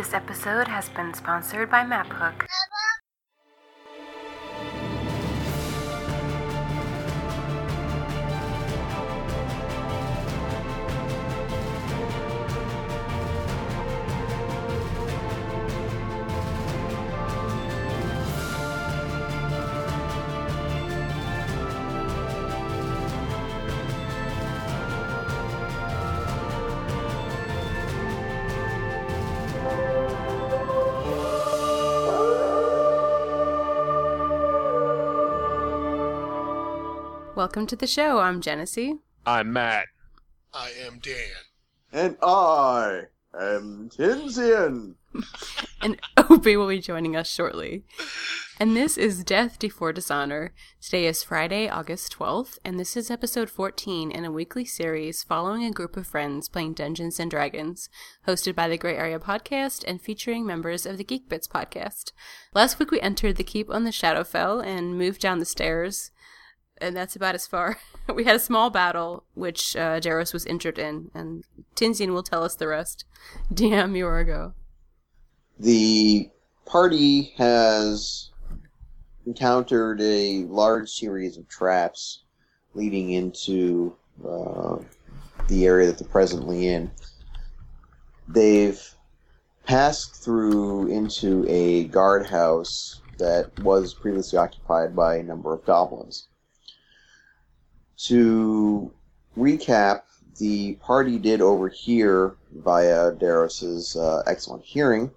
This episode has been sponsored by MapHook. Welcome to the show. I'm Genesee. I'm Matt. I am Dan. And I am Tinsian. And Opie will be joining us shortly. And this is Death Before Dishonor. Today is Friday, August 12th, and this is episode 14 in a weekly series following a group of friends playing Dungeons and Dragons, hosted by the Gray Area Podcast and featuring members of the Geek Bits podcast. Last week we entered the keep on the Shadowfell and moved down the stairs, and that's about as far. we had a small battle, which uh, was injured in, and Tinsian will tell us the rest. Damn, Yorgo. The party has encountered a large series of traps leading into uh, the area that they're presently in. They've passed through into a guardhouse that was previously occupied by a number of goblins. To recap, the party did overhear via Daros's uh, excellent hearing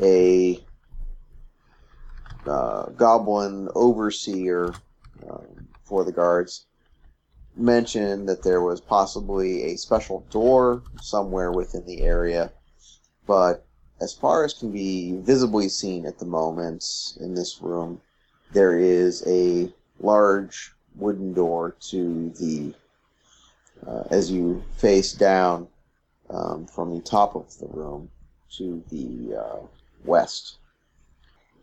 a uh, goblin overseer um, for the guards mentioned that there was possibly a special door somewhere within the area, but as far as can be visibly seen at the moment in this room, there is a large wooden door to the uh, as you face down um, from the top of the room to the uh, west.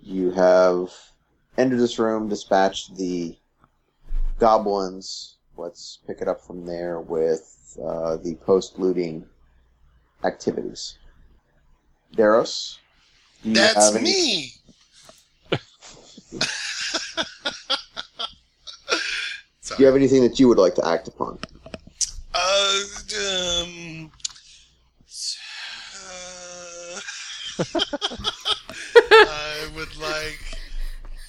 You have entered this room, dispatched the goblins. Let's pick it up from there with uh, the post looting activities. Daros, That's any- me. Do you have anything that you would like to act upon? Uh, um, uh, I would like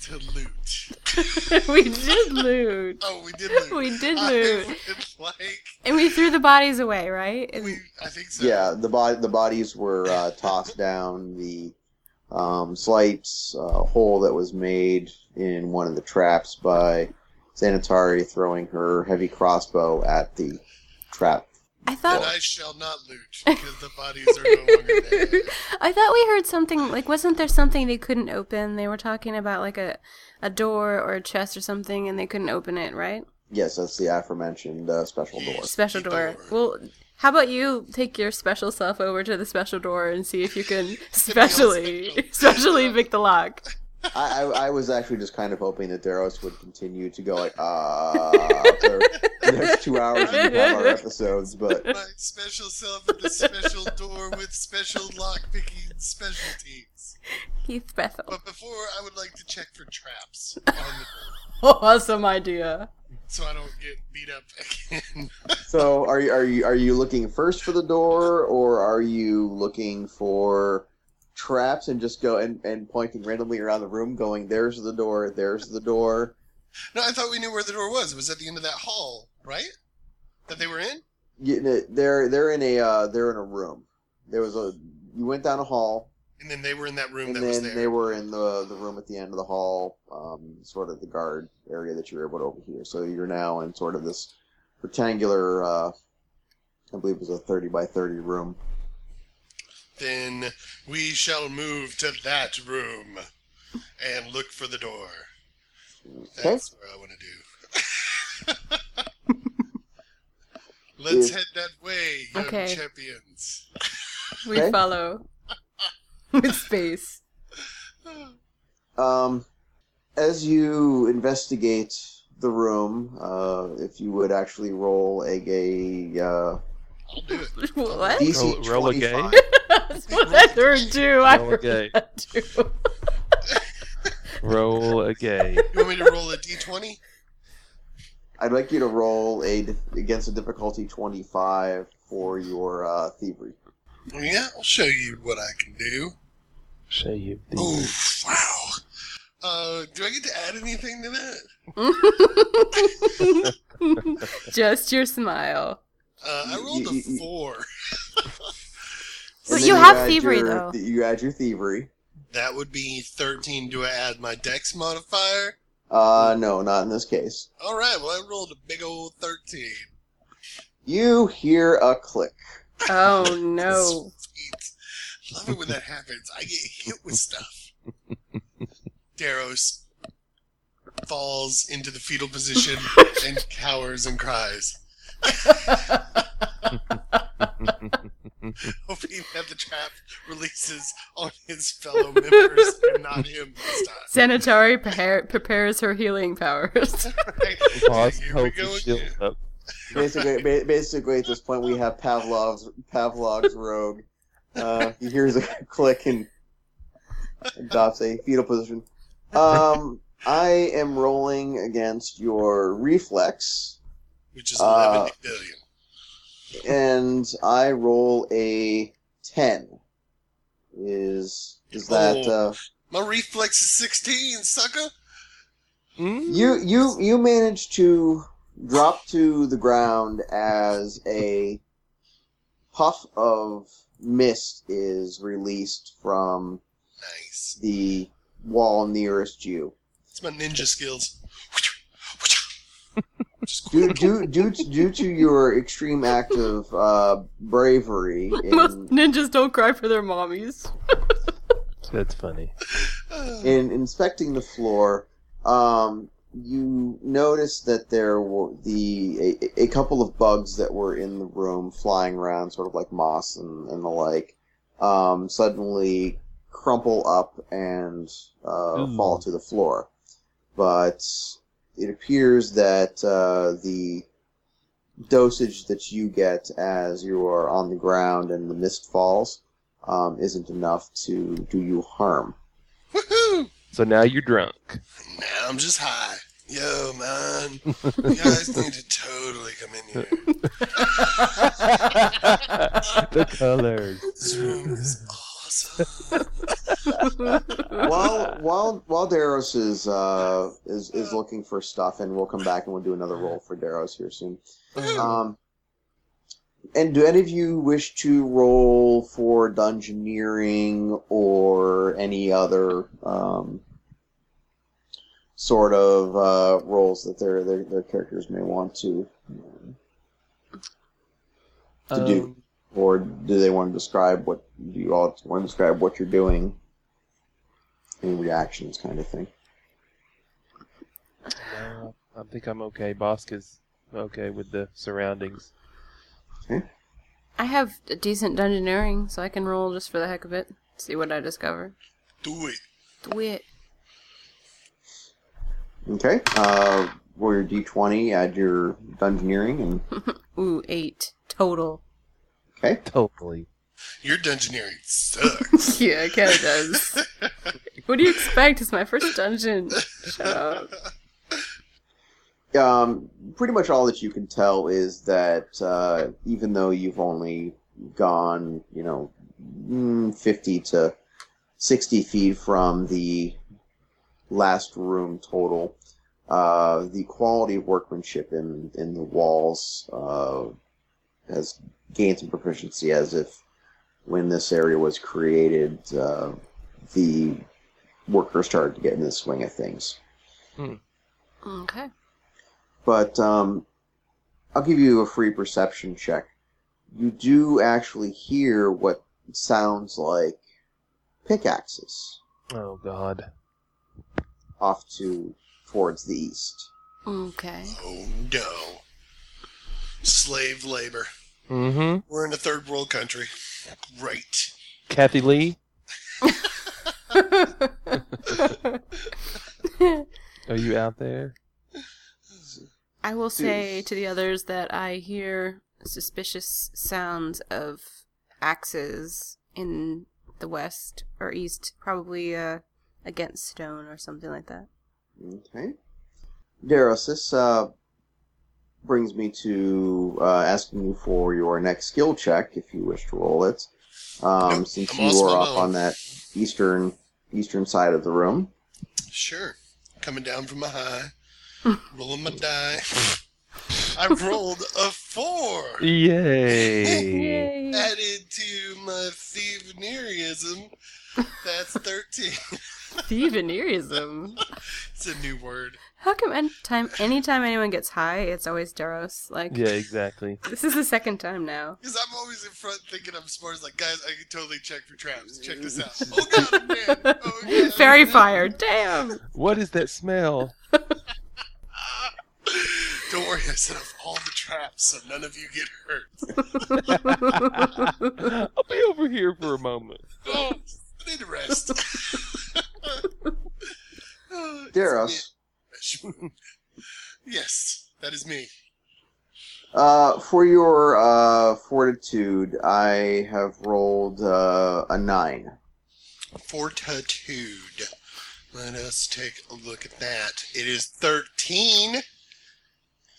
to loot. we did loot. Oh, we did loot. We did loot. like. And we threw the bodies away, right? And- We, I think so. Yeah, the body the bodies were uh, tossed down the um, slight uh, hole that was made in one of the traps by Sanitari throwing her heavy crossbow at the trap. I And thought I shall not loot because the bodies are no longer dead. I thought we heard something like wasn't there something they couldn't open? They were talking about like a a door or a chest or something and they couldn't open it, right? Yes, that's the aforementioned uh, special door. Special door. door. Well, how about you take your special self over to the special door and see if you can specially special. specially pick the lock. I, I, I was actually just kind of hoping that Daros would continue to go like, uh, for the next two hours we have our episodes, but My special self at the special door with special lock picking specialties. Keith Bethel. But before, I would like to check for traps on the door Awesome idea. so I don't get beat up again. So are you are you are you looking first for the door, or are you looking for traps and just go and, and pointing randomly around the room, going, "There's the door, there's the door." no, I thought we knew where the door was. It was at the end of that hall, right? That they were in? You, they're they're in a uh, they're in a room. There was a you went down a hall, And then they were in that room and that was then there. they were in the the room at the end of the hall, um, sort of the guard area that you were able to overhear. So you're now in sort of this rectangular, uh, I believe it was a thirty by thirty room. Then we shall move to that room and look for the door. Okay. That's where I want to do. Let's Is- head that way, young Okay. champions. We Okay. follow with space. Um, as you investigate the room, uh, if you would actually roll a, a uh, I'll do it. what? DC Roll- roll a gay? 25. That's what I heard too. I Roll a heard gay. that too. Roll a gay. You want me to roll a d20? I'd like you to roll a against a difficulty 25 for your uh, thievery. Yeah, I'll show you what I can do. Say you. Oh, wow. Uh, do I get to add anything to that? Just your smile. Uh, I rolled a You- you- four. But you have add thievery, your- though. You add your thievery. That would be 13. Do I add my dex modifier? Uh, no, not in this case. All right, well, I rolled a big old 13. You hear a click. Oh no. Sweet. Love it when that happens. I get hit with stuff. Daros falls into the fetal position and cowers and cries. Hoping that the trap releases on his fellow members and not him this time. Sanitari prepare, prepares her healing powers. Right? Pause. Here we Hope go his again. up. Basically, ba- basically at this point we have Pavlov's Pavlov's rogue. Uh, he hears a click and adopts a fetal position. Um, I am rolling against your reflex, Which is Uh, 11 billion. and I roll a ten. Is is that uh, My reflex is 16, sucker. Mm? you you you manage to drop to the ground as a puff of mist is released from Nice. the wall nearest you. It's my ninja skills. Just Due, due, due, to, due to your extreme act of uh, bravery Most ninjas don't cry for their mommies. That's funny. in inspecting the floor, um, you notice that there were the a, a couple of bugs that were in the room flying around, sort of like moss and, and the like, um, suddenly crumple up and uh, Ooh. fall to the floor. But it appears that uh, the dosage that you get as you are on the ground and the mist falls um, isn't enough to do you harm. Woohoo! So now you're drunk. Now I'm just high. Yo, man. You guys need to totally come in here. the colors. This room is awesome. while while while Daros is uh is is looking for stuff, and we'll come back and we'll do another roll for Daros here soon. Um, and do any of you wish to roll for dungeoneering or any other um, sort of uh, roles that their, their their characters may want to, To do. Um, or do they want to describe what do you all want to describe what you're doing? Any reactions, kind of thing. no, I think I'm okay. Bosk is okay with the surroundings. I have a decent dungeoneering, so I can roll just for the heck of it. See what I discover. Do it. Do it. Okay. Uh, roll your d20, add your dungeoneering, and Ooh, eight total. okay. Totally. Your dungeoneering sucks. yeah, it kinda does. what do you expect? It's my first dungeon. Shut up. Um, pretty much all that you can tell is that uh, even though you've only gone, you know, mm, 50 to 60 feet from the last room total, uh, the quality of workmanship in, in the walls uh, has gained some proficiency as if when this area was created, uh, the workers started to get in the swing of things. Okay. but um, I'll give you a free perception check. You do actually hear what sounds like pickaxes Oh God. off to towards the east. Okay. oh no. Slave labor. Mm-hmm. We're in a third world country. Great. Kathy Lee, are you out there? I will say to the others that I hear suspicious sounds of axes in the west or east, probably uh, against stone or something like that. Okay. Daros, this uh, brings me to uh, asking you for your next skill check, if you wish to roll it. Um, Nope, since I'm you all are small up on that eastern eastern side of the room. Sure. Coming down from a high, rolling my die. I rolled a four. Yay! Added to my thieveneerism, that's 13. Thieveneerism. it's a new word. How come anytime anytime anyone gets high, it's always Daros? Like yeah, exactly. this is the second time now. Because I'm always in front thinking I'm smart. It's like, guys, I can totally check for traps. Check this out. Oh, God, man. Oh, God. Fairy fire, damn. What is that smell? Don't worry, I set off all the traps so none of you get hurt. I'll be over here for a moment. Oh, I need to rest. Oh, it's Daros, yes, that is me. uh, for your uh, fortitude, I have rolled uh, a nine. Fortitude. Let us take a look at that. It is 13.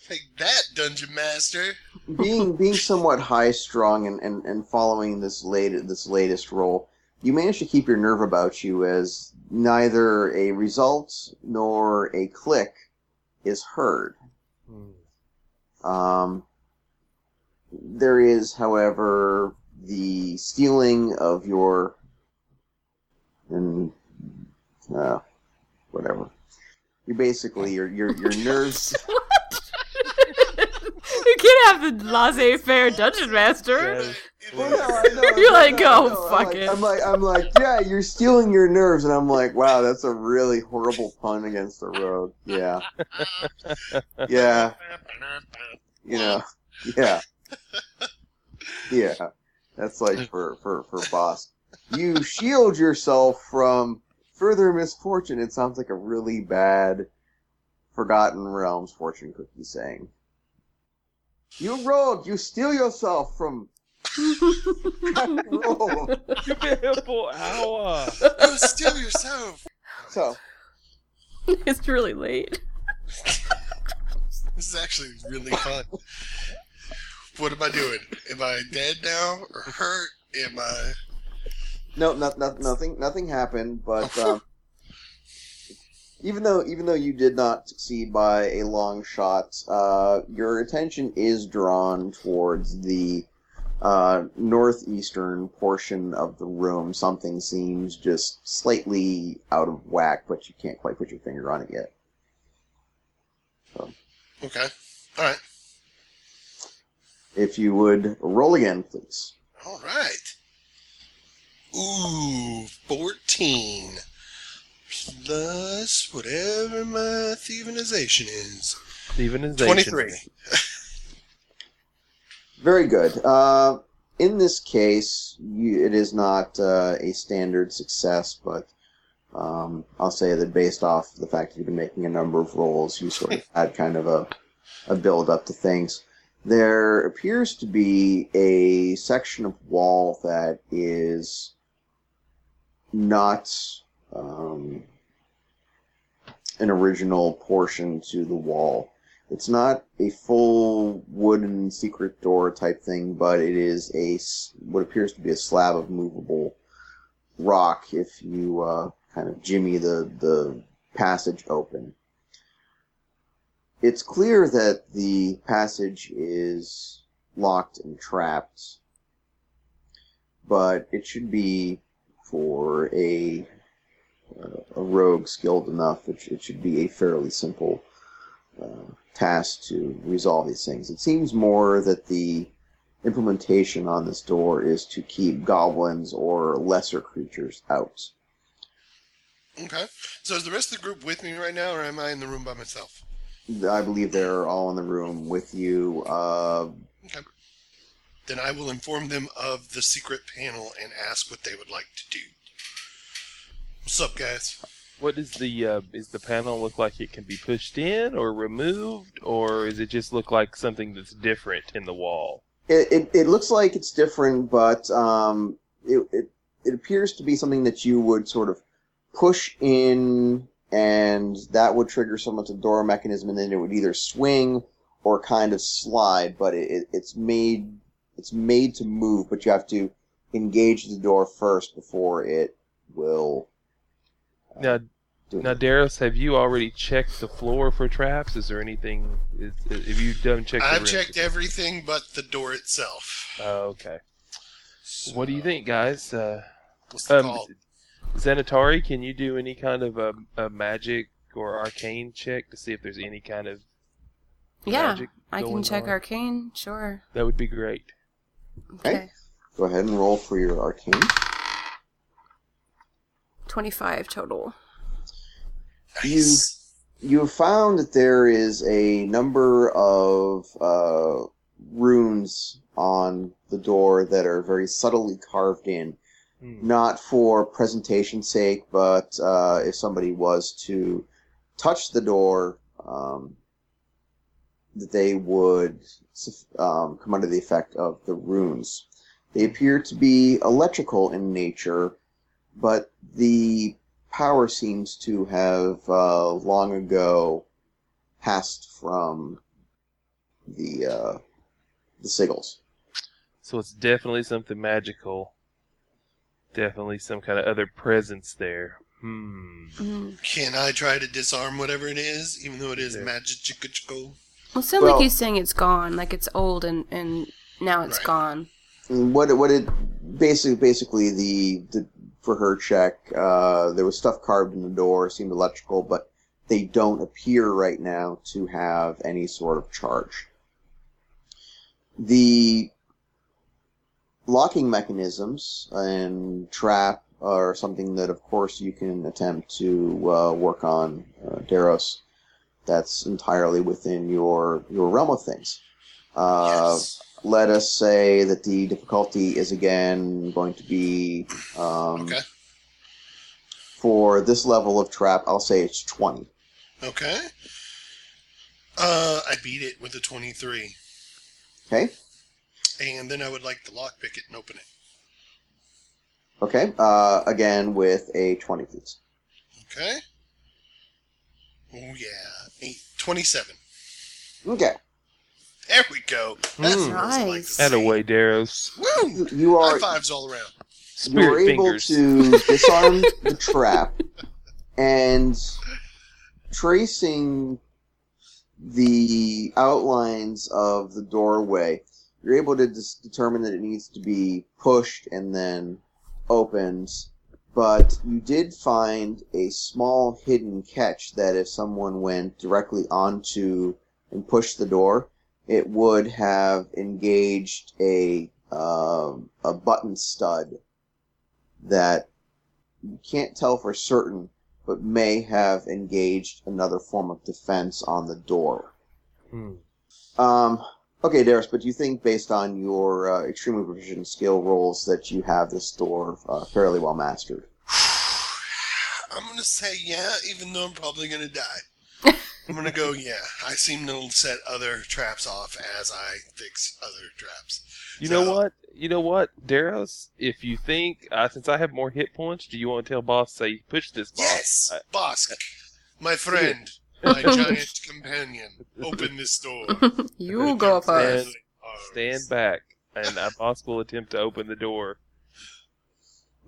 Take that, Dungeon Master. being being somewhat high strung and, and, and following this late this latest roll, you manage to keep your nerve about you as neither a result nor a click is heard. Um, there is, however, the steeling of your and uh, whatever. You basically your your your nerves. you can't have the laissez-faire dungeon master. Yeah. Well, no, I know, You're no, like, no, "Oh, no." I'm fuck like- it." I'm like, I'm like, yeah, you're stealing your nerves, and I'm like, wow, that's a really horrible pun against the rogue. Yeah, yeah, you know, yeah, yeah. That's like for for for boss. You shield yourself from further misfortune. It sounds like a really bad Forgotten Realms fortune cookie saying. You rogue, you steal yourself from rogue. You beautiful hour. Oh, steal yourself. So it's really late. This is actually really fun. What am I doing? Am I dead now or hurt? Am I? no, not, not, nothing, nothing happened. But um, even though, even though you did not succeed by a long shot, uh, your attention is drawn towards the uh, northeastern portion of the room. Something seems just slightly out of whack, but you can't quite put your finger on it yet. Okay. All right. If you would roll again, please. All right. Ooh, 14. Plus whatever my thievenization is. Stevenization. 23. Very good. Uh, in this case, you, it is not uh, a standard success, but um, I'll say that based off the fact that you've been making a number of rolls, you sort of had kind of a, a build up to things. There appears to be a section of wall that is not um, an original portion to the wall. It's not a full wooden secret door type thing, but it is a what appears to be a slab of movable rock. If you uh, kind of jimmy the the passage open, it's clear that the passage is locked and trapped, but it should be for a uh, a rogue skilled enough. It, it should be a fairly simple uh, task to resolve these things. It seems more that the implementation on this door is to keep goblins or lesser creatures out. Okay. So is the rest of the group with me right now, or am I in the room by myself? I believe they're all in the room with you. Uh, Then I will inform them of the secret panel and ask what they would like to do. What's up, guys? What does the uh, is the panel look like? It can be pushed in or removed, or is it just look like something that's different in the wall? It, it, it looks like it's different, but um, it, it it appears to be something that you would sort of push in, and that would trigger some of the door mechanism, and then it would either swing or kind of slide. But it, it, it's made it's made to move, but you have to engage the door first before it will. uh, Now, now. Darius, have you already checked the floor for traps? Is there anything? Is, is, have you done checked? I've room? checked everything but the door itself. Oh, okay. What do you think, guys? Uh, What's the um, call? Zenitari, can you do any kind of a, a magic or arcane check to see if there's any kind of Yeah, magic I can check on? arcane. Sure. That would be great. Okay. Okay. Go ahead and roll for your arcane. Twenty-five total. Nice. you have found that there is a number of uh, runes on the door that are very subtly carved in, Hmm. not for presentation's sake, but uh, if somebody was to touch the door, um, that they would um, come under the effect of the runes. They appear to be electrical in nature, but the power seems to have uh, long ago passed from the uh, the sigils. So it's definitely something magical. Definitely some kind of other presence there. Hmm. Mhm. Can I try to disarm whatever it is, even though it is Yeah. magical? Well, it sounds Well- like he's saying it's gone, like it's old and and now it's Right. gone. What it- what it basically basically the, the for her check uh, there was stuff carved in the door seemed electrical, but they don't appear right now to have any sort of charge. The locking mechanisms and trap are something that, of course, you can attempt to uh, work on, uh, Daros. That's entirely within your your realm of things. Uh, yes. Let us say that the difficulty is again going to be um, Okay. for this level of trap. I'll say it's twenty. Okay. Uh, I beat it with a 23. Okay. And then I would like to lockpick it and open it. Okay. Uh, again with a twenty, please. Okay. Oh, yeah. Eight, 27. Okay. There we go. That's Mm. what I like to Nice. see. Attaboy, Daros. Woo! You, are High are fives all around. you are able fingers. to disarm the trap and tracing the outlines of the doorway you're able to dis- determine that it needs to be pushed and then opened but you did find a small hidden catch that if someone went directly onto and pushed the door it would have engaged a um, a button stud that you can't tell for certain, but may have engaged another form of defense on the door. Hmm. Um, okay, Darius, but do you think based on your uh, extremely proficient skill rolls that you have this door uh, fairly well mastered? I'm going to say yeah, even though I'm probably going to die. I'm going to go yeah. I seem to set other traps off as I fix other traps. You know what? You know what, Daros? If you think, uh, since I have more hit points, do you want to tell boss say push this boss? Yes! I- Bosk, my friend, my giant companion, open this door. you go Stand- first. stand back, and uh, boss will attempt to open the door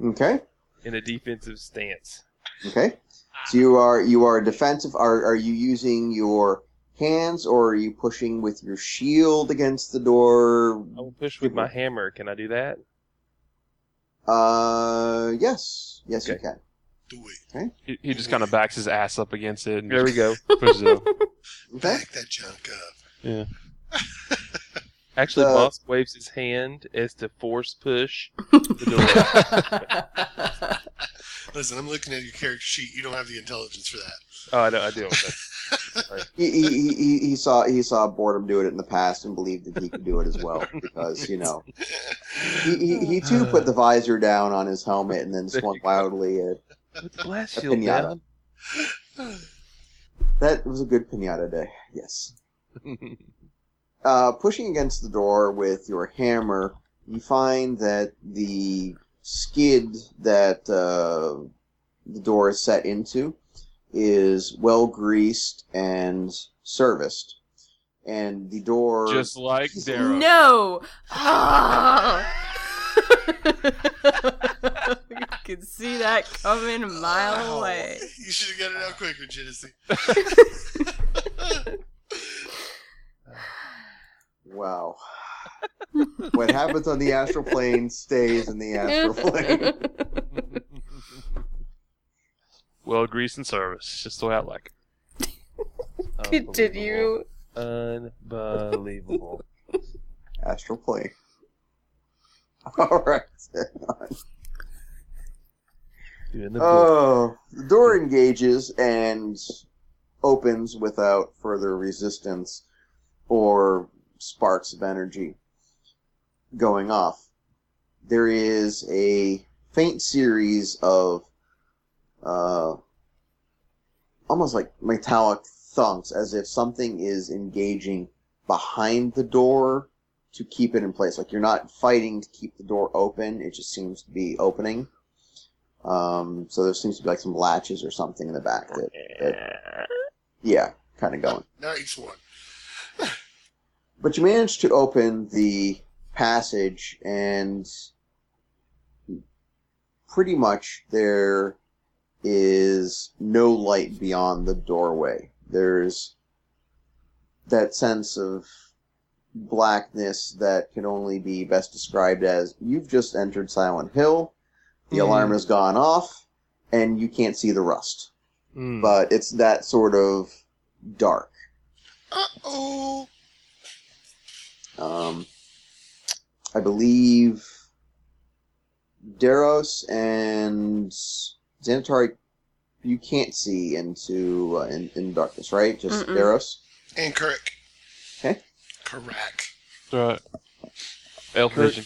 Okay, in a defensive stance. okay. So you are you are defensive. Are are you using your hands or are you pushing with your shield against the door? I will push with my hammer. Can I do that? Uh, yes, yes, you Okay. can. Do it. Okay, He, he just kind of backs his ass up against it and There we go. pushes it over. Okay. Back that junk up. Yeah. Actually, Uh, boss waves his hand as to force push the door. Listen, I'm looking at your character sheet. You don't have the intelligence for that. oh, I know, I do. Okay. he, he, he, he- he saw he saw boredom do it in the past and believed that he could do it as well because you know he, he, he too put the visor down on his helmet and then swung wildly at Put the blast A shield pinata. down. that was a good pinata day yes uh, pushing against the door with your hammer, you find that the skid that uh, the door is set into is well greased and serviced, and the door Just like Darrow. No. You can see that coming a mile Wow. away. You should have got it out quicker, Genesee. Wow. What happens on the astral plane stays in the astral plane. Well, grease and service. Just the way I like it. Continue. Unbelievable. Astral plane. All right. Doing the. Oh, the door engages and opens without further resistance or sparks of energy going off. There is a faint series of uh, almost like metallic thunks as if something is engaging behind the door to keep it in place. Like you're not fighting to keep the door open, it just seems to be opening. Um, so there seems to be like some latches or something in the back that, that yeah, kind of going. Nice one. But you manage to open the passage, and pretty much there is no light beyond the doorway. There's that sense of blackness that can only be best described as you've just entered Silent Hill, the Mhm. alarm has gone off, and you can't see the rust. Mm. But it's that sort of dark. Uh oh. Um, I believe Daros and Xanatari, you can't see into uh, in, in darkness, right? Just Mm-mm. Daros. And Kirk. Okay. Correct. Right. Elf Kurt. vision.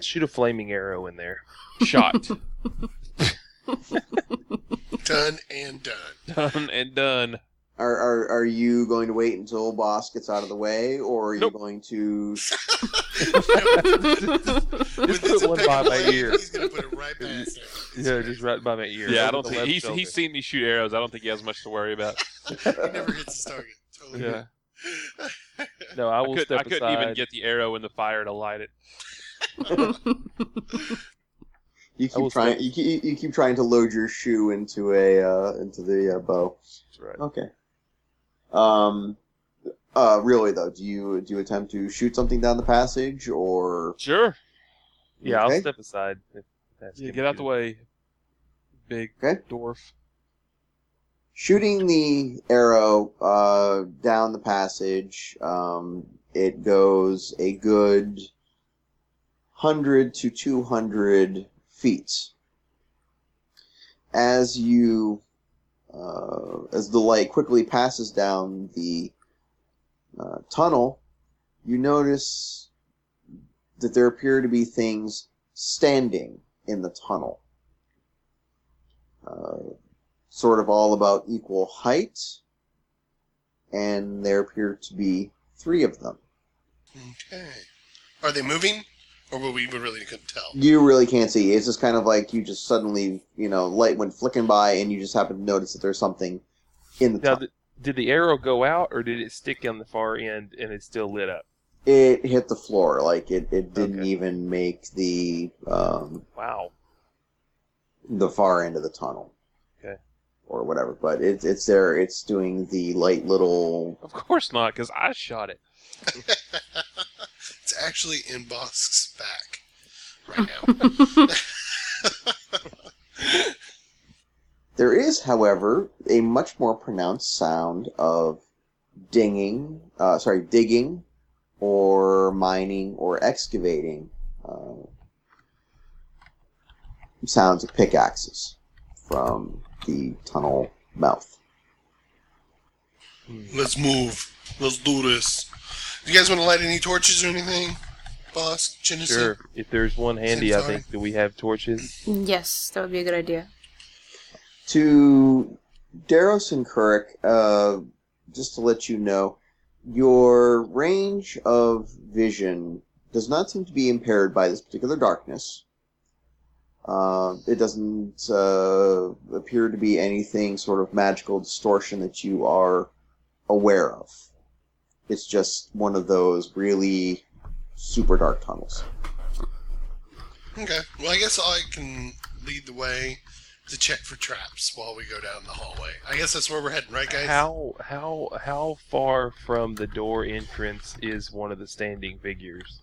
Shoot a flaming arrow in there. Shot. Done and done. done and done. Are, are are you going to wait until boss gets out of the way, or are you going to? With put this one by my ear. He's gonna put it right past him. Yeah, just right by my ear. Yeah, I don't think he's shoulder. he's seen me shoot arrows. I don't think he has much to worry about. He never hits his target. Totally. Yeah, No, I I, will could, step I couldn't aside. even get the arrow in the fire to light it. You keep trying. You keep, you keep trying to load your shoe into a uh, into the uh, bow. That's right. Okay. Um. Uh. Really though, do you do you attempt to shoot something down the passage, or Sure. Yeah, Okay. I'll step aside. If that's Yeah, get out the way, big Okay. dwarf. shooting the arrow uh, down the passage? Um, it goes a good hundred to two hundred feet. As you, uh, as the light quickly passes down the uh, tunnel, you notice that there appear to be things standing in the tunnel. Uh, sort of all about equal height, and there appear to be three of them. Okay. Are they moving? Or we we really couldn't tell? You really can't see. It's just kind of like you just suddenly, you know, light went flicking by, and you just happen to notice that there's something in the Now, tunnel. th- did the arrow go out, or did it stick on the far end and it's still lit up? It hit the floor, like it, it didn't Okay. even make the um, Wow. the far end of the tunnel. Okay. Or whatever, but it's it's there. It's doing the light little. Of course not, because I shot it. it's actually in Bosk's back right now. There is, however, a much more pronounced sound of dinging, uh, sorry, digging, or mining, or excavating. Uh, sounds of pickaxes from the tunnel mouth. Let's move. Let's do this. Do you guys want to light any torches or anything? Boss? Genesee? Sure. If there's one handy, I Sorry. think that we have torches. yes, that would be a good idea. To Daros and Kurik, uh, just to let you know, your range of vision does not seem to be impaired by this particular darkness. Uh, it doesn't uh, appear to be anything sort of magical distortion that you are aware of. It's just one of those really super dark tunnels. Okay. Well, I guess I can lead the way to check for traps while we go down the hallway. I guess that's where we're heading, right, guys? How how how far from the door entrance is one of the standing figures?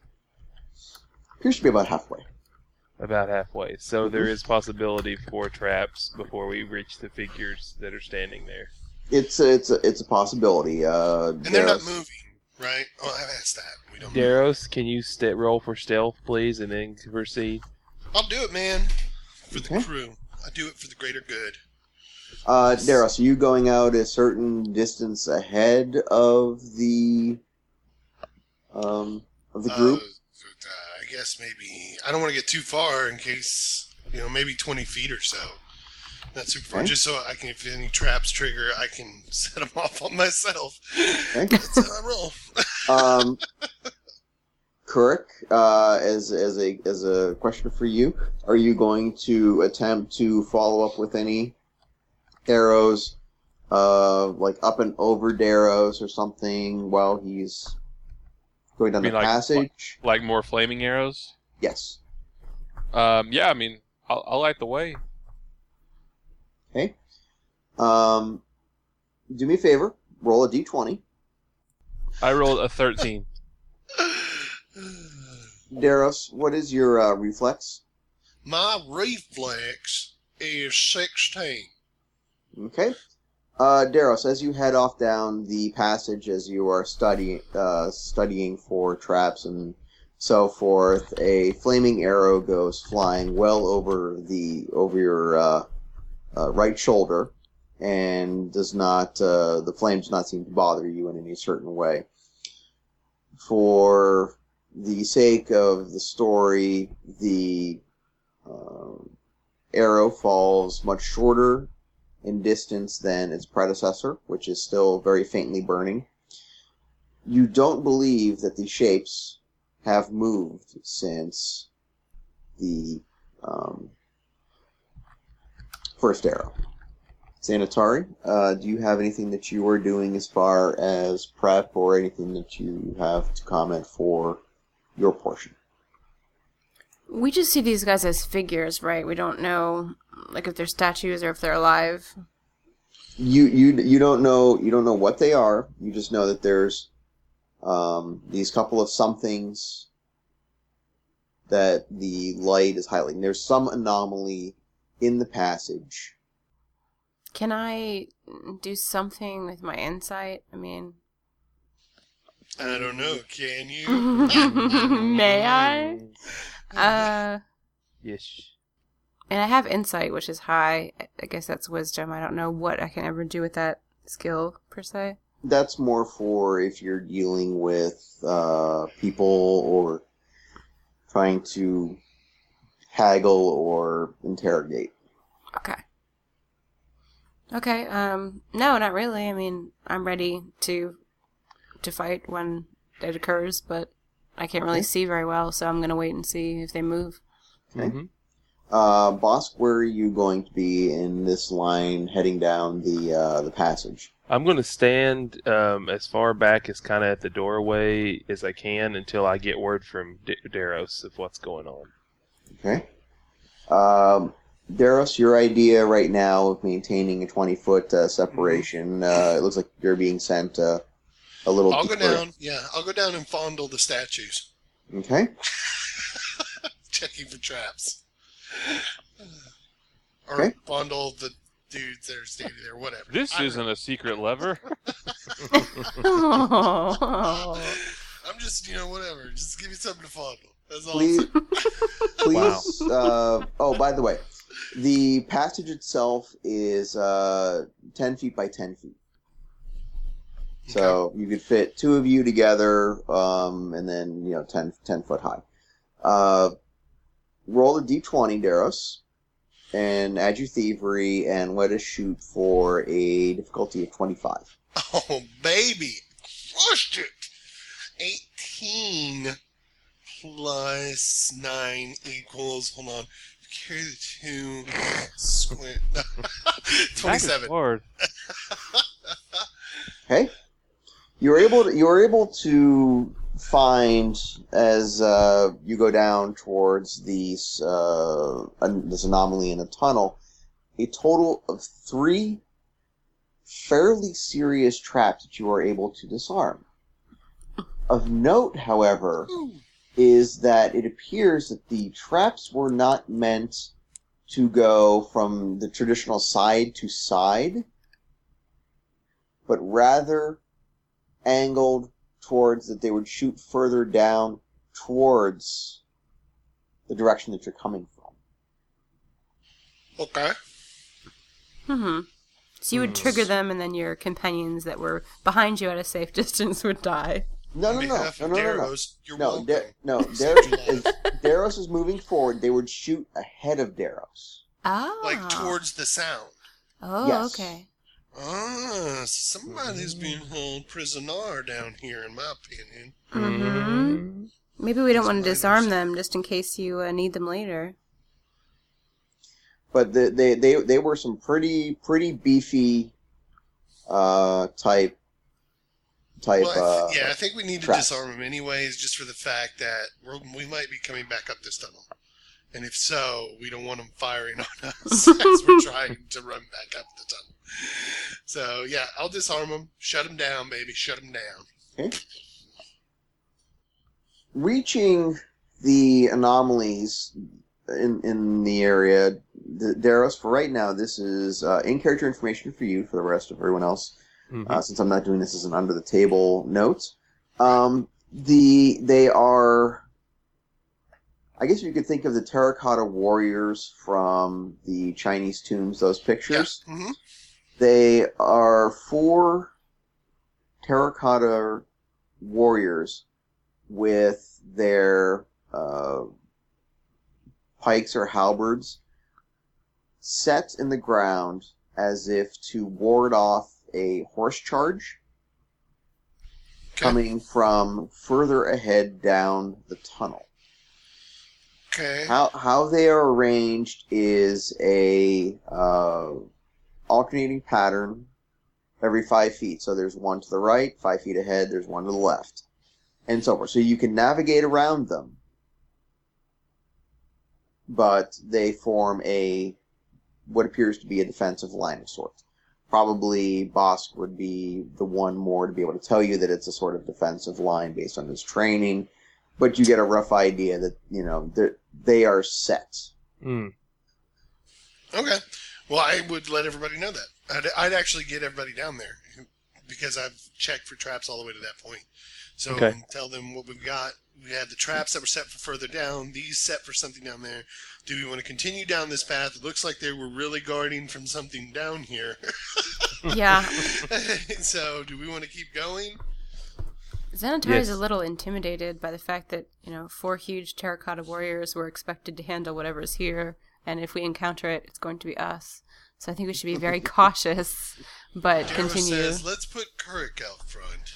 Appears to be about halfway. About halfway. So Mm-hmm. there is possibility for traps before we reach the figures that are standing there. It's a, it's a, it's a possibility. Uh, And they're not moving, right? Oh, I've asked that. We don't. Daros, can you st- roll for stealth, please, and then proceed? I'll do it, man. For the Okay. crew. I do it for the greater good. Uh, Daros, are you going out a certain distance ahead of the um, of the group? Uh, uh, I guess maybe I don't want to get too far in case you know maybe twenty feet or so. Not super far, Okay. just so I can if any traps trigger, I can set them off on myself. Okay. That's how I roll. um, Kurik, uh, as as a as a question for you, are you going to attempt to follow up with any arrows, uh, like up and over Daros or something while he's going down You the like- passage? Like more flaming arrows? Yes. Um, yeah, I mean, I'll, I'll light the way. Okay. Um, do me a favor. Roll a d20. I rolled a 13. Daros, what is your uh, reflex? My reflex is sixteen. Okay. Uh, Daros, as you head off down the passage, as you are studying uh, studying for traps and so forth, a flaming arrow goes flying well over the over your uh, uh, right shoulder, and does not uh, the flame does not seem to bother you in any certain way. For the sake of the story, the um arrow falls much shorter in distance than its predecessor, which is still very faintly burning. You don't believe that the shapes have moved since the um, first arrow. Sanitari, uh, do you have anything that you are doing as far as prep or anything that you have to comment for your portion? We just see these guys as figures, right? We don't know, like, if they're statues or if they're alive. you you you don't know you don't know what they are. You just know that there's um, these couple of somethings that the light is highlighting. There's some anomaly in the passage. Can I do something with my insight? I mean, I don't know. Can you? may I? Uh, Yes. and I have insight, which is high. I- I guess that's wisdom. I don't know what I can ever do with that skill per se. That's more for if you're dealing with uh, people or trying to haggle or interrogate. Okay. Okay. Um. No, not really. I mean, I'm ready to to fight when it occurs, but I can't really Okay. see very well, so I'm gonna wait and see if they move. Okay. hmm Uh, Bosk, where are you going to be in this line heading down the uh, the passage? I'm going to stand um, as far back as kind of at the doorway as I can until I get word from D- Daros of what's going on. Okay. Um, Daros, your idea right now of maintaining a 20 foot uh, separation, uh, it looks like you're being sent uh, a little I'll go down. Yeah, I'll go down and fondle the statues, Okay. checking for traps. Or Okay. fondle the dudes that are standing there. Whatever. This I don't isn't a secret lever. oh. I'm just, you know, whatever. Just give me something to fondle. That's. Please. I'm please. Uh, oh, by the way, the passage itself is uh, 10 feet by 10 feet. So you could fit two of you together, um, and then you know 10, 10 foot high. Uh, roll a d20, Daros, and add your thievery, and let us shoot for a difficulty of twenty-five. Oh, baby. crushed it. 18 plus 9 equals, hold on, carry the 2, squint. Back and 27. forth. Okay. You're able to you're able to find as uh, you go down towards these uh, an- this anomaly in the tunnel a total of three fairly serious traps that you are able to disarm. Of note, however, is that it appears that the traps were not meant to go from the traditional side to side, but rather angled towards that they would shoot further down towards the direction that you're coming from. Okay. Mm-hmm. So you would trigger them, and then your companions that were behind you at a safe distance would die. No, On no, no, no, of no, no, no. You're No. Dar- no. It's Dar- is, Daros is moving forward. They would shoot ahead of Daros. Ah. like towards the sound. Oh, Yes. okay. Ah, so somebody's being held prisoner down here, in my opinion. hmm Maybe we don't want to disarm fine. them just in case you uh, need them later. But the, they, they, they were some pretty, pretty beefy, uh, type, type. Well, I uh, yeah, I think we need to disarm them anyways, just for the fact that we're, we might be coming back up this tunnel. And if so, we don't want them firing on us as we're trying to run back up the tunnel. So, yeah, I'll disarm them. Shut them down, baby. Shut them down. Okay. reaching the anomalies in in the area, the, Daros, for right now, this is uh, in character information for you. For the rest of everyone else, Mhm. uh, since I'm not doing this as an under the table note, um, the they are. I guess you could think of the terracotta warriors from the Chinese tombs. Those pictures. Yeah. hmm They are four terracotta warriors with their uh, pikes or halberds set in the ground as if to ward off a horse charge Okay. coming from further ahead down the tunnel. Okay. How how they are arranged is a uh, alternating pattern every five feet. So there's one to the right, five feet ahead. There's one to the left, and so forth. So you can navigate around them, but they form a what appears to be a defensive line of sorts. Probably Bosk would be the one more to be able to tell you that it's a sort of defensive line based on his training, but you get a rough idea that you know they're- they are set. Mm. Okay. Well, I would let everybody know that. I'd, I'd actually get everybody down there because I've checked for traps all the way to that point. So Okay. tell them what we've got. We had the traps that were set for further down. These set for something down there. Do we want to continue down this path? It looks like they were really guarding from something down here. Yeah. so do we want to keep going? Xanatar is a little intimidated by the fact that, you know, four huge terracotta warriors were expected to handle whatever's here, and if we encounter it, it's going to be us. So I think we should be very cautious, but Darrow continue. says, let's put Kurik out front.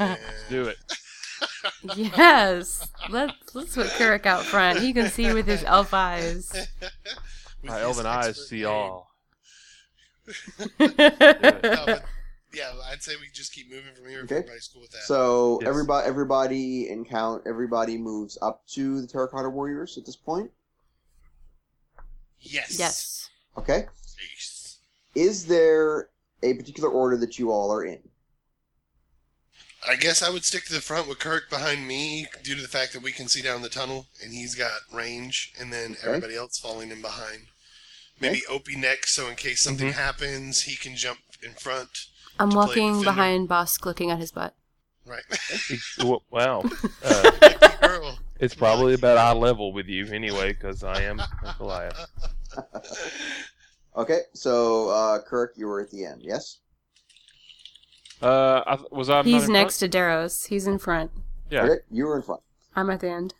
And Do it. Yes. Let's, let's put Kurik out front. He can see with his elf eyes. with My his elven eyes see aim. all. No, yeah, I'd say we just keep moving from here Okay. everybody's cool with that. So Yes. everybody, everybody encount everybody moves up to the terracotta warriors at this point. yes. yes. Okay. Yes. Is there a particular order that you all are in? I guess I would stick to the front with Kirk behind me due to the fact that we can see down the tunnel and he's got range, and then Okay. everybody else falling in behind. Maybe Opie next, so in case something Mhm. happens, he can jump in front. I'm walking behind Bosk looking at his butt. Right. Wow. Uh, it's probably about eye level with you anyway, because I am a Goliath. Okay, so uh, Kirk, you were at the end. Yes. Uh, I, was I? He's in next to Daros. He's in front. front? Yeah. Okay, you were in front. I'm at the end.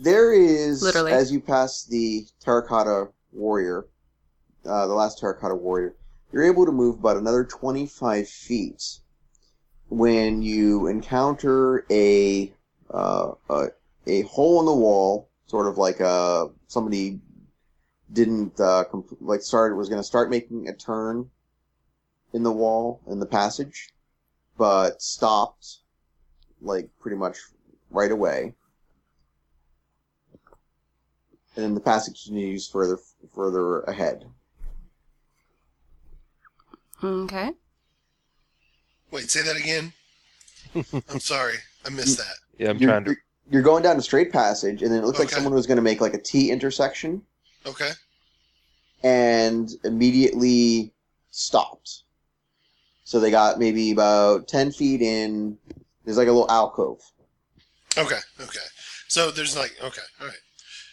There is, Literally. as you pass the terracotta warrior, uh, the last terracotta warrior, you're able to move about another 25 feet when you encounter a uh, a, a hole in the wall, sort of like uh somebody didn't uh, comp- like started was going to start making a turn in the wall in the passage, but stopped like pretty much right away. And then the passage continues further further ahead. Okay. Wait, say that again. I'm sorry, I missed that. Yeah, I'm you're, trying to. you're- you're going down a straight passage, and then it looks like someone was going to make like a T intersection, Okay. and immediately stopped. So they got maybe about ten feet in. There's like a little alcove. Okay. Okay. So there's like okay, all right.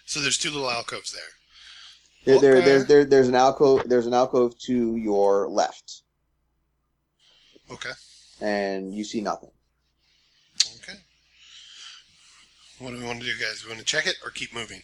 So there's two little alcoves there. There, there, Okay. there's there, there's an alcove. There's an alcove to your left, Okay. and you see nothing. Okay. What do we want to do, guys? We want to check it or keep moving?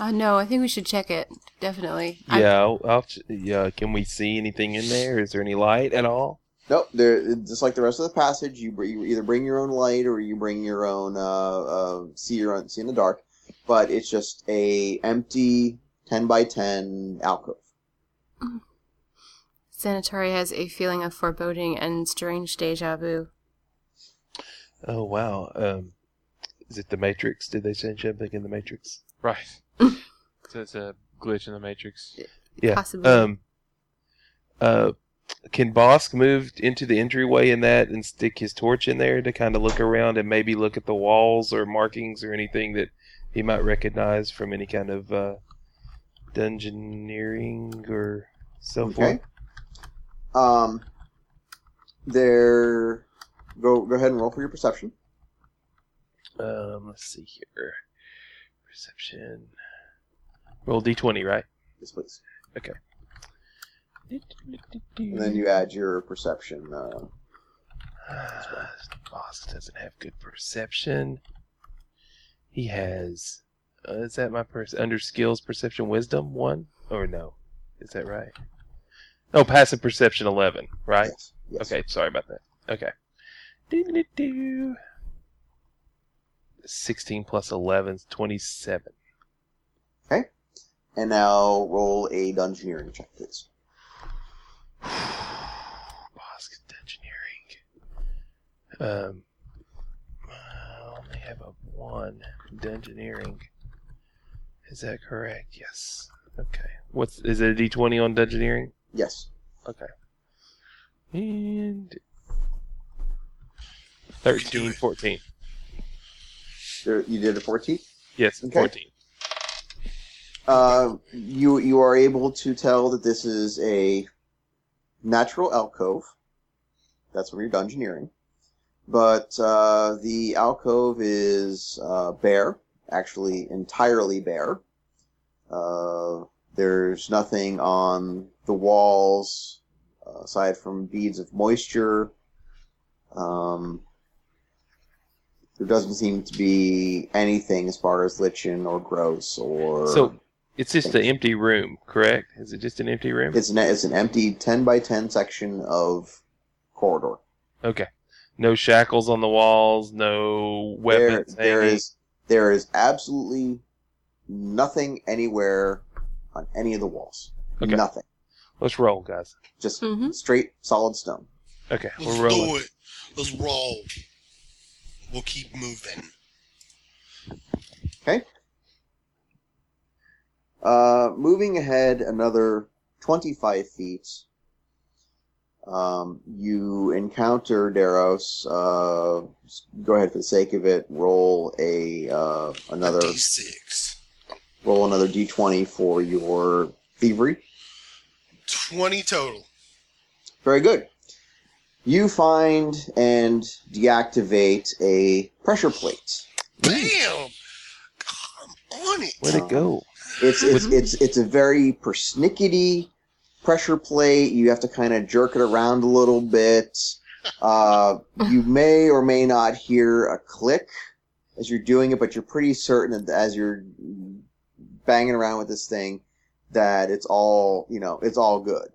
Uh, no, I think we should check it. Definitely. Yeah, I'll, I'll, ch- yeah. Can we see anything in there? Is there any light at all? Nope. There, just like the rest of the passage, you, br- you either bring your own light or you bring your own uh, uh, see your own see in the dark. But it's just a empty ten by ten alcove. Xanatari has a feeling of foreboding and strange deja vu. Oh wow. Um, is it the Matrix? Did they change something in the Matrix? Right. So it's a glitch in the Matrix. Yeah. Possibly. Um. Uh, can Bosk move into the entryway in that and stick his torch in there to kind of look around and maybe look at the walls or markings or anything that he might recognize from any kind of uh, dungeoneering or so Okay. Um. There. Go go ahead and roll for your perception. Um, let's see here. Perception. Roll d20, right? Yes, please. Okay. And then you add your perception. Uh, Bosk doesn't have good perception. He has. Uh, is that my pers- under skills perception wisdom one or no? Is that right? Oh, passive perception eleven, right? yes. yes. Okay, sorry about that. Okay. Sixteen plus eleven is twenty-seven. And now roll a dungeoneering check, please. Bosk dungeoneering. Um, I only have a one dungeoneering. Is that correct? Yes. Okay. What's is it a D twenty on dungeoneering? Yes. Okay. And can 13, 14. There, you did a fourteen. Yes, Okay. 14. Uh, you you are able to tell that this is a natural alcove. That's where you're dungeoneering. But uh, the alcove is uh, bare, actually entirely bare. Uh, there's nothing on the walls uh, aside from beads of moisture. Um, there doesn't seem to be anything as far as lichen or gross or. So it's just an empty room, correct? Is it just an empty room? It's an it's an empty ten by ten section of corridor. Okay. No shackles on the walls, no weapons. there hanging. is there is absolutely nothing anywhere on any of the walls. Okay. Nothing. Let's roll, guys. Just Mhm. straight solid stone. Okay, Let's we're rolling. do it. Let's roll. We'll keep moving. Uh, moving ahead another twenty five feet. Um, you encounter Daros. Uh, go ahead for the sake of it. Roll a uh, another D6. roll another d20 for your thievery. 20 total. Very good. You find and deactivate a pressure plate. Bam! Come on it. Where'd it go? It's it's it's it's a very persnickety pressure plate. You have to kind of jerk it around a little bit. Uh, you may or may not hear a click as you're doing it, but you're pretty certain that as you're banging around with this thing, that it's all you know, it's all good.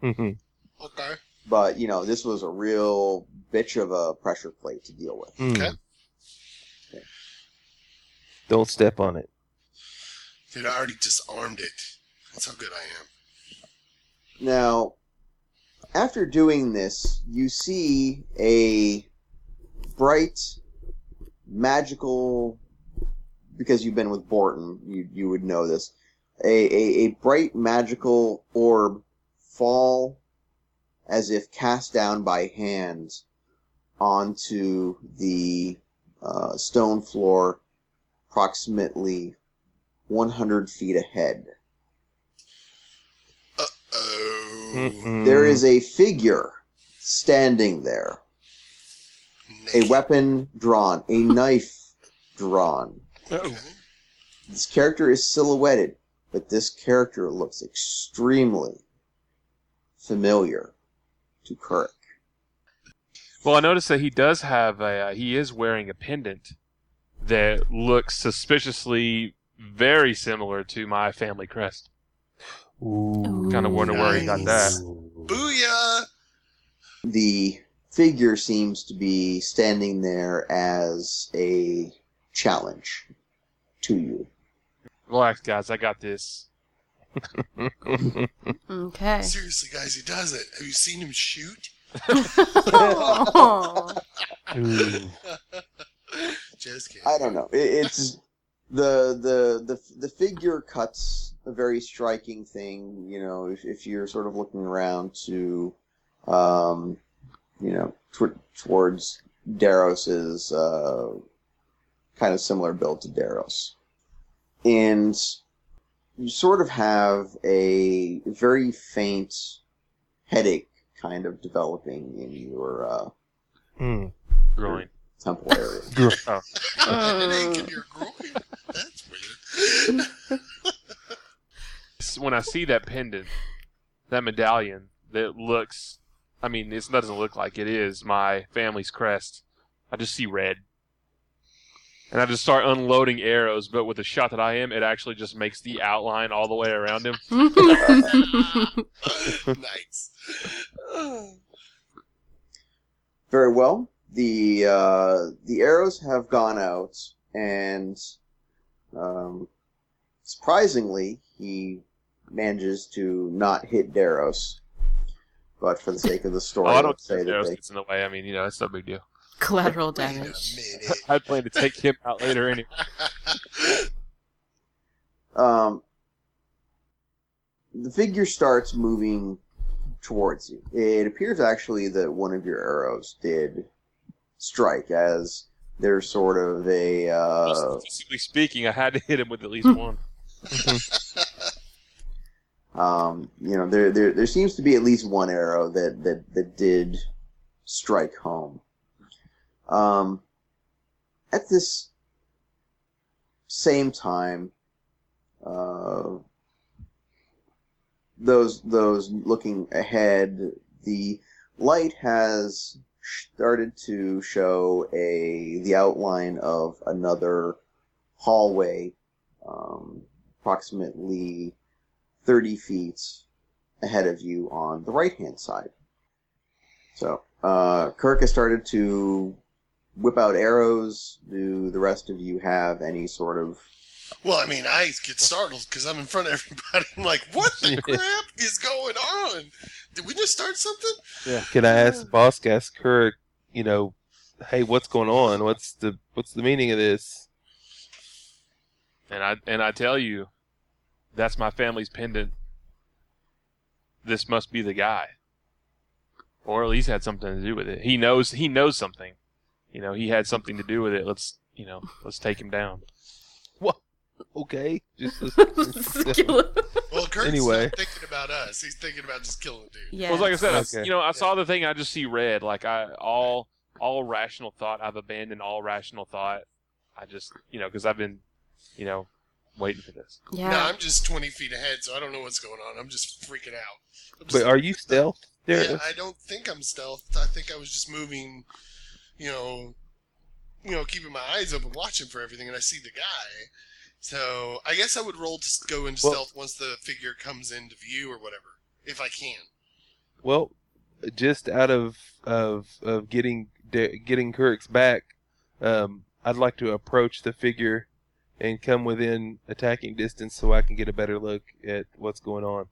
hmm Okay. but you know this was a real bitch of a pressure plate to deal with. Hmm. Okay. Don't step on it. Dude, I already disarmed it. That's how good I am. Now, after doing this, you see a bright, magical. Because you've been with Borton, you you would know this. A, a, a bright magical orb fall as if cast down by hands onto the uh, stone floor approximately 100 feet ahead. Uh oh. There is a figure standing there, a weapon drawn, a knife drawn. Okay. This character is silhouetted, but this character looks extremely familiar to Kirk. Well, I noticed that he does have a. Uh, he is wearing a pendant that looks suspiciously very similar to my family crest. Ooh. Kind of wonder where he got that. Nice. Booyah! The figure seems to be standing there as a challenge to you. Relax, guys. I got this. Okay. Seriously, guys, he does it. Have you seen him shoot? Aw. Just kidding. I don't know. It, it's the the the the figure cuts a very striking thing. You know, if, if you're sort of looking around to, um, you know, tw- towards Daros's uh, kind of similar build to Daros, and you sort of have a very faint headache kind of developing in your uh, Hmm. Groin. temple area. Headache in your groin. That's weird. S- When I see that pendant, that medallion that looks, I mean, it doesn't look like it is my family's crest. I just see red. And I just start unloading arrows, but with the shot that I am, it actually just makes the outline all the way around him. nice. Very well. The uh, the arrows have gone out, and um, surprisingly, he manages to not hit Daros. But for the sake of the story, Oh, I don't say think that arrows they, gets in the way. I mean, you know, it's no big deal. Collateral damage. I plan to take him out later anyway. um, the figure starts moving towards you. It appears actually that one of your arrows did strike, as there's sort of a uh, Statistically speaking, I had to hit him with at least one. Um, you know, there, there there seems to be at least one arrow that that, that did strike home. Um, at this same time, uh, those those looking ahead, the light has started to show a the outline of another hallway, um, approximately 30 feet ahead of you on the right hand side. So, uh, Kirk has started to whip out arrows. Do the rest of you have any sort of. Well, I mean, I get startled because I'm in front of everybody. I'm like, what the crap is going on? Did we just start something? Yeah. Can I ask boss ask Kirk, you know, hey, what's going on? What's the what's the meaning of this? And I and I tell you, that's my family's pendant. This must be the guy, or at least had something to do with it. He knows he knows something. You know, he had something to do with it. Let's you know, let's take him down. What? Okay, just Skilla. Well, Kurt's Anyway. not thinking about us. He's thinking about just killing a dude. yeah. Well, like I said, I, you know, I saw the thing. I just see red. Like I all all rational thought. I've abandoned all rational thought. I just you know because I've been you know waiting for this. yeah. No, I'm just 20 feet ahead, so I don't know what's going on. I'm just freaking out. I'm just- But are you stealth? There. Yeah, I don't think I'm stealth. I think I was just moving, you know, you know, keeping my eyes open, watching for everything, and I see the guy. So I guess I would roll to go into Well- stealth once the figure comes into view or whatever, if I can. Well, just out of of of getting de- getting Kirk's back, um, I'd like to approach the figure and come within attacking distance so I can get a better look at what's going on.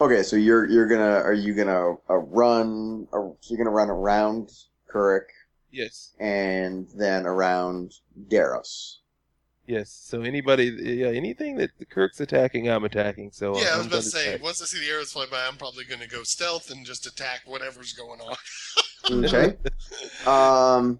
Okay, so you're you're gonna are you gonna uh, run? Or, you're gonna run around Kuruk Yes. and then around Daros. Yes. So anybody, yeah, anything that the Kirk's attacking, I'm attacking. So Yeah, I I'm was about to gonna say, attack. once I see the arrows fly by, I'm probably going to go stealth and just attack whatever's going on. Okay. um,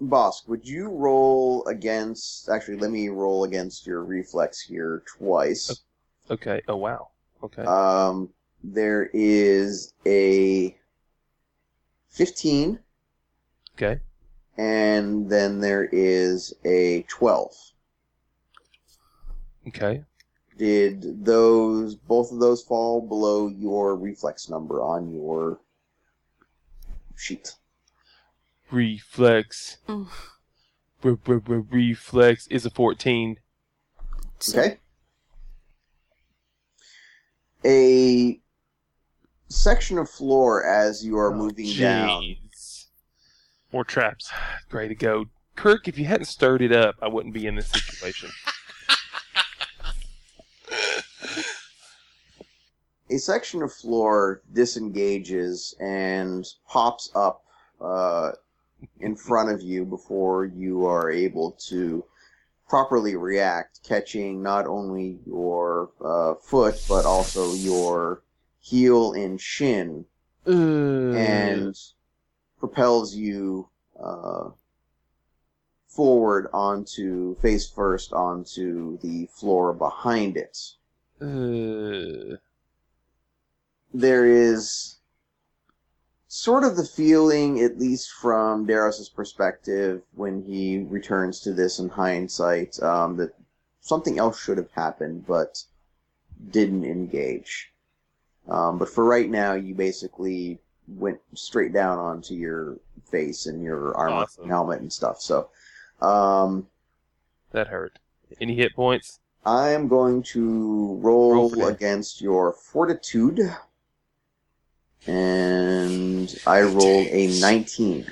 Bosk, would you roll against? Actually, let me roll against your reflex here twice. Okay. Oh wow. Okay. Um, there is a fifteen, okay. and then there is a twelve. Okay. Did those both of those fall below your reflex number on your sheet? Reflex. Mm. Re- re- re- reflex is a 14. Okay. A section of floor as you are Oh, moving down. More traps. Great to go. Kirk, if you hadn't stirred it up, I wouldn't be in this situation. A section of floor disengages and pops up uh, in front of you before you are able to properly react, catching not only your uh, foot but also your heel and shin. And propels you uh, forward onto face first onto the floor behind it. Uh, There is sort of the feeling, at least from Daros's perspective, when he returns to this in hindsight, um, that something else should have happened, but didn't engage. Um, but for right now, you basically went straight down onto your face and your armor Awesome. and helmet and stuff. So, um, that hurt. Any hit points? I am going to roll, Roll against your fortitude. And I rolled a 19.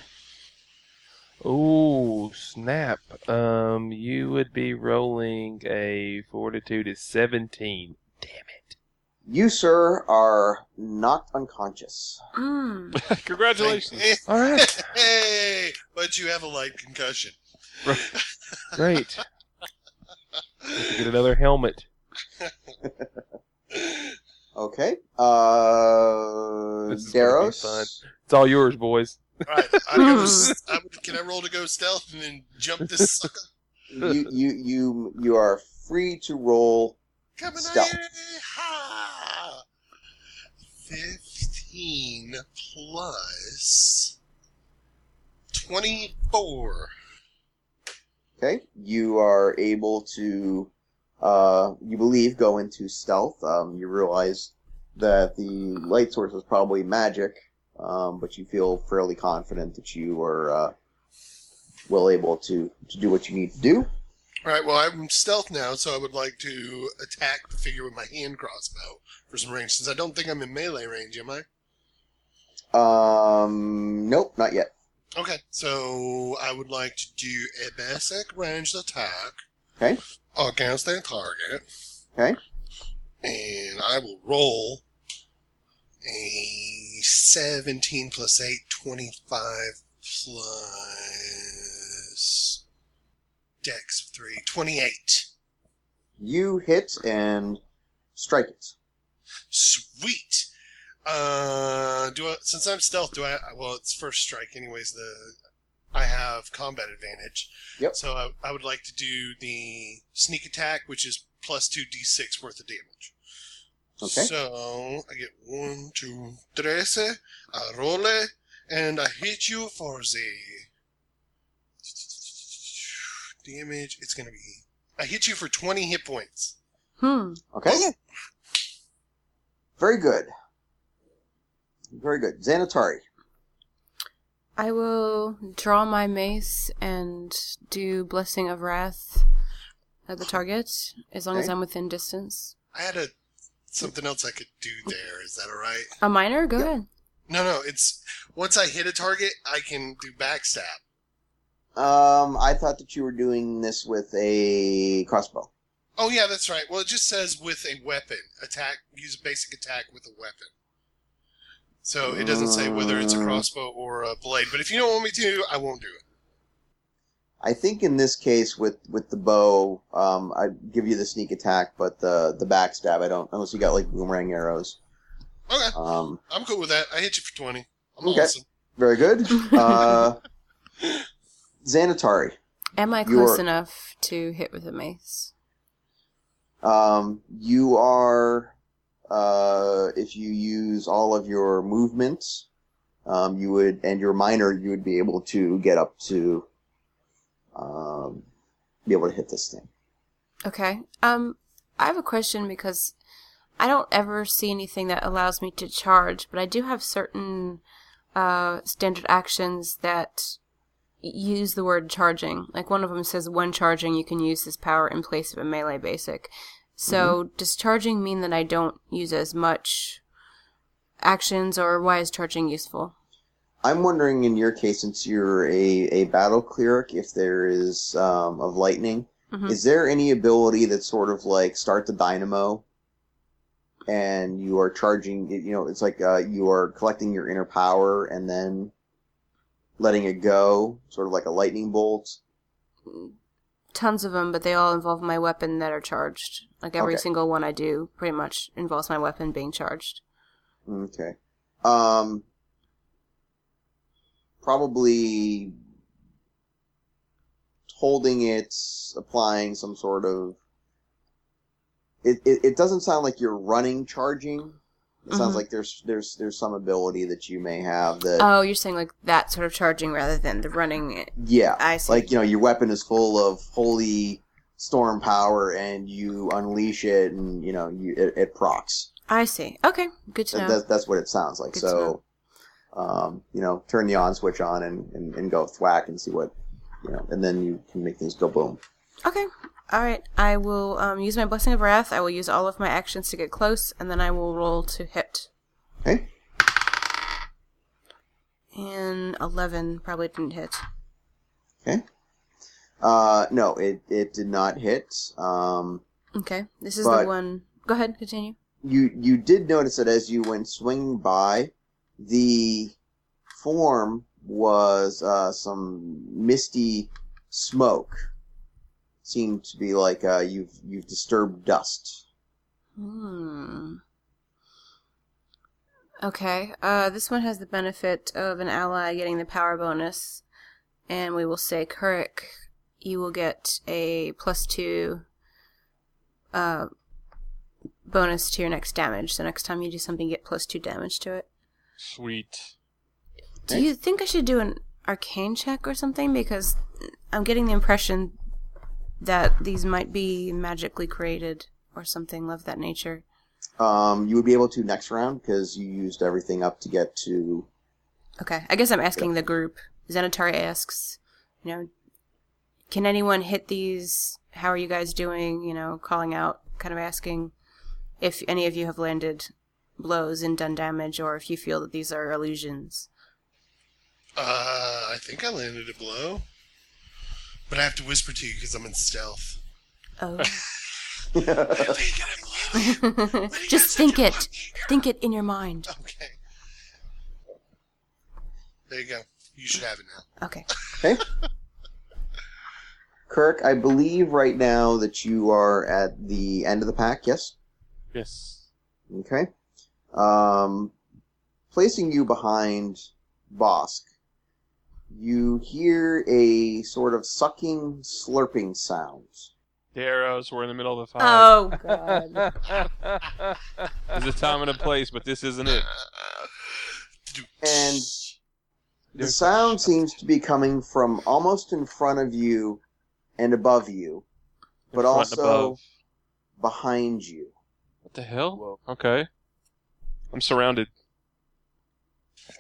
Oh, snap. Um, you would be rolling a fortitude is 17. Damn it. You, sir, are knocked unconscious. Mm. Congratulations. All right. hey, but you have a light concussion. Great. Get another helmet. Okay. Uh, This is gonna be Daros. fun. It's all yours, boys. All right, I go, I, can I roll to go stealth and then jump this sucker? you, you, you, you are free to roll. Coming Stealth. here, ha! Fifteen plus twenty-four. Okay. You are able to, uh, you believe, go into stealth. Um, you realize that the light source is probably magic, um, but you feel fairly confident that you are uh, well able to, to do what you need to do. All right, well, I'm stealth now, so I would like to attack the figure with my hand crossbow for some range, since I don't think I'm in melee range, am I? Um, nope, not yet. Okay, so I would like to do a basic ranged attack. Okay. Against a target. Okay. And I will roll a 17 plus 8, 25 plus dex 3, 28. You hit and strike it. Sweet. Uh, do I, since I'm stealth, do I? Well, it's first strike, anyways. The I have combat advantage. Yep. So I, I would like to do the sneak attack, which is plus two d6 worth of damage. Okay. So I get one, two, trece. I roll it, and I hit you for the damage. It's gonna be. I hit you for 20 hit points. Hmm. Okay. Very good. Very good. Xanatari. I will draw my mace and do Blessing of Wrath at the target, as long as I'm within distance. I had a something else I could do there. Is that all right? A minor? Go Yeah. ahead. No, no. It's once I hit a target, I can do backstab. Um, I thought that you were doing this with a crossbow. Oh yeah, that's right. Well, it just says with a weapon attack. Use a basic attack with a weapon. So it doesn't say whether it's a Mm. crossbow or a blade. But if you don't want me to, I won't do it. I think in this case with with the bow, um, I'd give you the sneak attack, but the the backstab I don't unless you got like boomerang arrows. Okay, Um, I'm cool with that. I hit you for twenty. I'm Okay. awesome. very good. Uh, Xanatari, Am I close are- enough to hit with a mace? um, you are uh, if you use all of your movements, um, you would and your minor, you would be able to get up to um, be able to hit this thing. Okay. Um, I have a question because I don't ever see anything that allows me to charge, but I do have certain uh, standard actions that use the word charging. Like one of them says when charging, you can use this power in place of a melee basic. So does charging mean that I don't use as much actions, or why is charging useful? I'm wondering in your case, since you're a, a battle cleric, if there is um, of lightning, Mhm. is there any ability that sort of like start the dynamo, and you are charging? You know, it's like uh, you are collecting your inner power and then letting it go, sort of like a lightning bolt. Tons of them, but they all involve my weapon that are charged. Like every Okay. single one I do pretty much involves my weapon being charged. Okay. Um. Probably holding it, applying some sort of. It, it, it doesn't sound like you're running charging. It sounds Mhm. like there's there's there's some ability that you may have that. Oh, you're saying like that sort of charging rather than the running. yeah, I see. like you know your weapon is full of holy storm power, and you unleash it, and you know you it, it procs. I see. Okay, good to know. that's, that's what it sounds like. Good so, um, you know, turn the on switch on and, and, and go thwack and see what, you know, and then you can make things go boom. Okay. All right. I will um, use my blessing of wrath. I will use all of my actions to get close, and then I will roll to hit. Okay. And eleven probably didn't hit. Okay. Uh, no, it, it did not hit. Um, Okay. This is the one. Go ahead. Continue. you, you did notice that as you went swinging by, the form was, uh, some misty smoke. Seemed to be like, uh, you've, you've disturbed dust. Hmm. Okay. Uh, this one has the benefit of an ally getting the power bonus, and we will say, Kurik, you will get a plus two uh, bonus to your next damage. So next time you do something, get plus two damage to it. Sweet. Do you think I should do an arcane check or something? Because I'm getting the impression that these might be magically created or something of that nature. Um, you would be able to next round because you used everything up to get to. Okay, I guess I'm asking the group. Xanatari asks, you know, can anyone hit these? How are you guys doing? You know, calling out, kind of asking if any of you have landed blows and done damage, or if you feel that these are illusions. Uh, I think I landed a blow, but I have to whisper to you because I'm in stealth. Oh. Let me get a blow. Let me get Just think it. Think it in your mind. Okay. There you go. You should have it now. Okay. Okay. Kirk, I believe right now that you are at the end of the pack. Yes. Yes. Okay. Um, placing you behind Bosk, you hear a sort of sucking, slurping sound. The arrows were in the middle of the fire. Oh god. There's a time and a place, but this isn't it. And the sound seems to be coming from almost in front of you and above you, but also above. behind you. What the hell? Okay. I'm surrounded.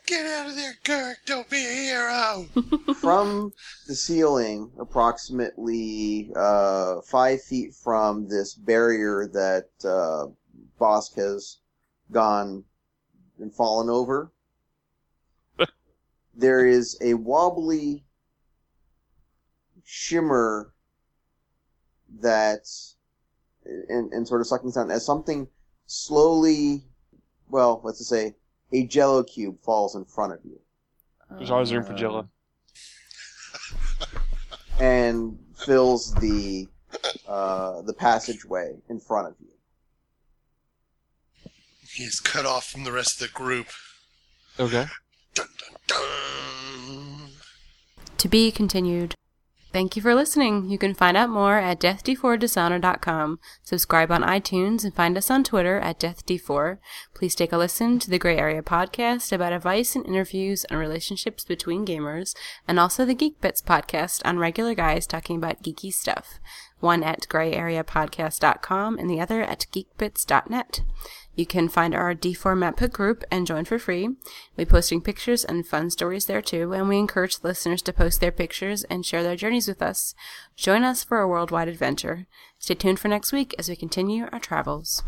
Get out of there, Kirk. Don't be a hero. from the ceiling, approximately uh, five feet from this barrier that uh, Bosk has gone and fallen over. there is a wobbly shimmer that and, and sort of sucking sound as something slowly well let's just say a jello cube falls in front of you There's always room for Jello. and fills the uh, the passageway in front of you He is cut off from the rest of the group. Okay. Dun, dun, dun. To be continued. Thank you for listening. You can find out more at deathd4dishonor.com. Subscribe on iTunes and find us on Twitter at deathd4. Please take a listen to the Gray Area podcast about advice and interviews on relationships between gamers, and also the Geek Bits podcast on regular guys talking about geeky stuff. One at grayareapodcast.com and the other at geekbits.net. You can find our D4 Facebook group and join for free. We're posting pictures and fun stories there too, and we encourage listeners to post their pictures and share their journeys with us. Join us for a worldwide adventure. Stay tuned for next week as we continue our travels.